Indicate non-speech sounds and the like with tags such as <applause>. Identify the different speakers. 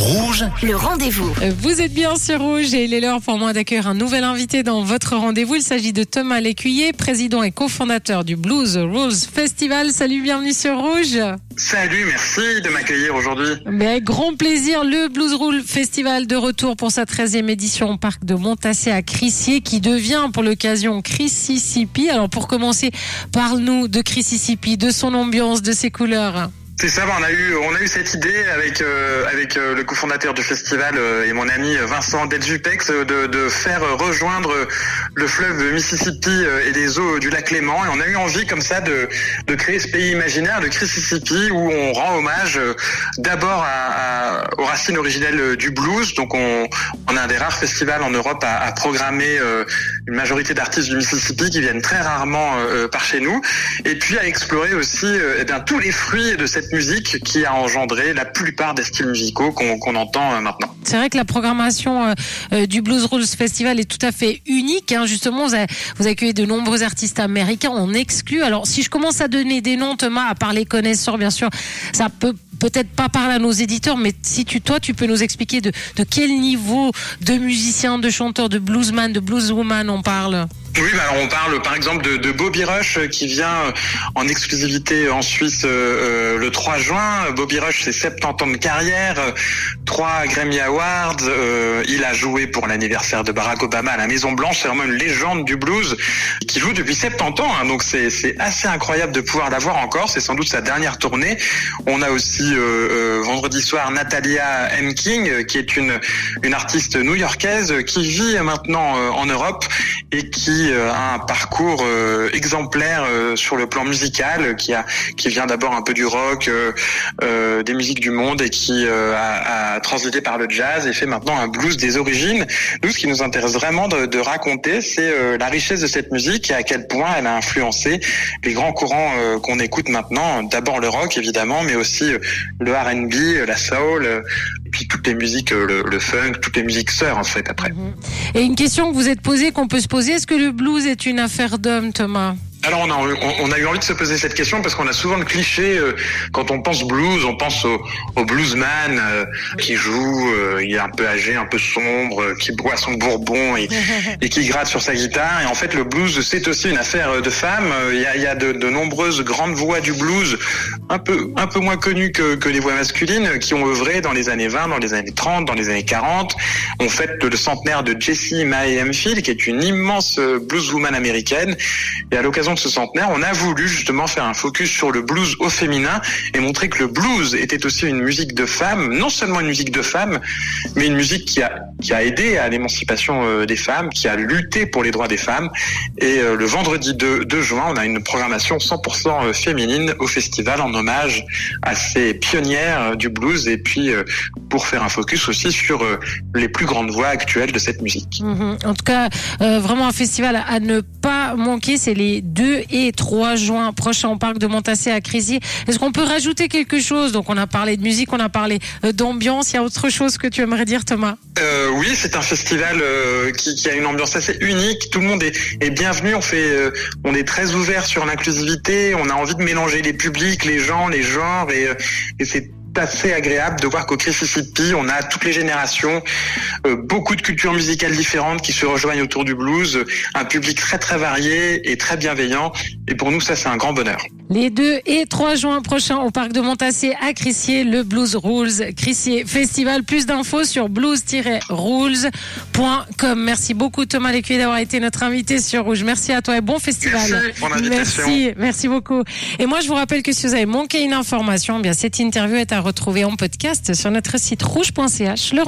Speaker 1: Rouge,
Speaker 2: Le rendez-vous.
Speaker 3: Vous êtes bien sur Rouge et il est l'heure pour moi d'accueillir un nouvel invité dans votre rendez-vous. Il s'agit de Thomas Lécuyer, président et cofondateur du Blues Rules Festival. Salut, bienvenue sur Rouge.
Speaker 4: Salut, merci de m'accueillir aujourd'hui.
Speaker 3: Mais avec grand plaisir, le Blues Rules Festival de retour pour sa 13e édition au parc de Montassé à Crissier qui devient pour l'occasion Crississippi. Alors pour commencer, parle-nous de Crississippi, de son ambiance, de ses couleurs.
Speaker 4: C'est ça, bah, on a eu cette idée avec euh, avec euh, le cofondateur du festival euh, et mon ami Vincent Deljupex euh, de, faire rejoindre le fleuve Mississippi euh, et les eaux du lac Clément et on a eu envie comme ça de de créer ce pays imaginaire de Mississippi où on rend hommage d'abord aux racines originelles du blues. Donc on on a un des rares festivals en Europe à, à programmer une majorité d'artistes du Mississippi qui viennent très rarement par chez nous et puis à explorer aussi eh bien tous les fruits de cette musique qui a engendré la plupart des styles musicaux qu'on entend euh, maintenant.
Speaker 3: C'est vrai que la programmation euh, euh, du Blues Rules Festival est tout à fait unique. hein. Justement, vous accueillez de nombreux artistes américains. On exclut. Alors, si je commence à donner des noms, Thomas, à part les connaisseurs, bien sûr, ça peut peut-être pas parler à nos éditeurs, mais si tu, toi, tu peux nous expliquer de, de quel niveau de musiciens, de chanteurs, de bluesman, de blueswoman on parle?
Speaker 4: Oui, bah, alors on parle par exemple de, Bobby Rush euh, qui vient euh, en exclusivité en Suisse euh, euh, le 3 juin. Bobby Rush, c'est 70 ans de carrière, euh, trois Grammy Awards. euh, il a joué pour l'anniversaire de Barack Obama à la Maison Blanche. C'est vraiment une légende du blues qui joue depuis 70 ans. hein. donc c'est assez incroyable de pouvoir l'avoir encore. C'est sans doute sa dernière tournée. On a aussi euh, euh, vendredi soir Natalia M. King, euh, qui est une une artiste new-yorkaise euh, qui vit maintenant euh, en Europe et qui euh, a un parcours euh, exemplaire euh, sur le plan musical, euh, qui a qui vient d'abord un peu du rock, euh, euh, des musiques du monde et qui euh, a, a transité par le jazz et fait maintenant un blues des origines. Nous, ce qui nous intéresse vraiment de, de raconter, c'est euh, la richesse de cette musique et à quel point elle a influencé les grands courants euh, qu'on écoute maintenant. D'abord le rock évidemment, mais aussi euh, le R&B, euh, la soul, euh, toutes les musiques, euh, le, le funk, toutes les musiques sœurs en fait après.
Speaker 3: Et une question que vous êtes posée, qu'on peut se poser, est-ce que le blues est une affaire d'homme, Thomas?
Speaker 4: Alors on a, on, on a eu envie de se poser cette question parce qu'on a souvent le cliché euh, quand on pense blues, on pense au, au bluesman euh, qui joue, euh, il est un peu âgé, un peu sombre, euh, qui boit son bourbon et, <laughs> et qui gratte sur sa guitare. Et en fait le blues c'est aussi une affaire de femmes. Euh, Il y a, il y a de, de nombreuses grandes voix du blues, un peu un peu moins connues que, que les voix masculines, qui ont œuvré dans les années 20, dans les années 30, dans les années 40. On fête le centenaire de Jessie Mae Hemphill, qui est une immense euh, blueswoman américaine. Et à l'occasion de ce centenaire, on a voulu justement faire un focus sur le blues au féminin et montrer que le blues était aussi une musique de femme, non seulement une musique de femme, mais une musique qui a qui a aidé à l'émancipation euh, des femmes, qui a lutté pour les droits des femmes. Et euh, le vendredi 2, 2 juin, on a une programmation 100% féminine au festival en hommage à ces pionnières euh, du blues et puis euh, pour faire un focus aussi sur euh, les plus grandes voix actuelles de cette musique.
Speaker 3: Mhm. En tout cas, euh, vraiment un festival à ne pas manquer. C'est les 2 et 3 juin prochains au parc de Montassé à Crisier. Est-ce qu'on peut rajouter quelque chose? Donc, on a parlé de musique, on a parlé euh, d'ambiance. Il y a autre chose que tu aimerais dire, Thomas?
Speaker 4: Euh, oui, c'est un festival euh, qui, qui a une ambiance assez unique. Tout le monde est, est bienvenu. On fait, euh, on est très ouvert sur l'inclusivité. On a envie de mélanger les publics, les gens, les genres, et, euh, et c'est assez agréable de voir qu'au Mississippi, on a toutes les générations, euh, beaucoup de cultures musicales différentes qui se rejoignent autour du blues, un public très très varié et très bienveillant. Et pour nous, ça c'est un grand bonheur.
Speaker 3: Les 2 et 3 juin prochains au parc de Montassé à Crissier, le Blues Rules Crissier Festival. Plus d'infos sur blues-rules.com. Merci beaucoup Thomas Lécuyer d'avoir été notre invité sur Rouge. Merci à toi et bon festival.
Speaker 4: Merci.
Speaker 3: Merci, merci beaucoup. Et moi je vous rappelle que si vous avez manqué une information, eh bien cette interview est à retrouver en podcast sur notre site rouge.ch. Le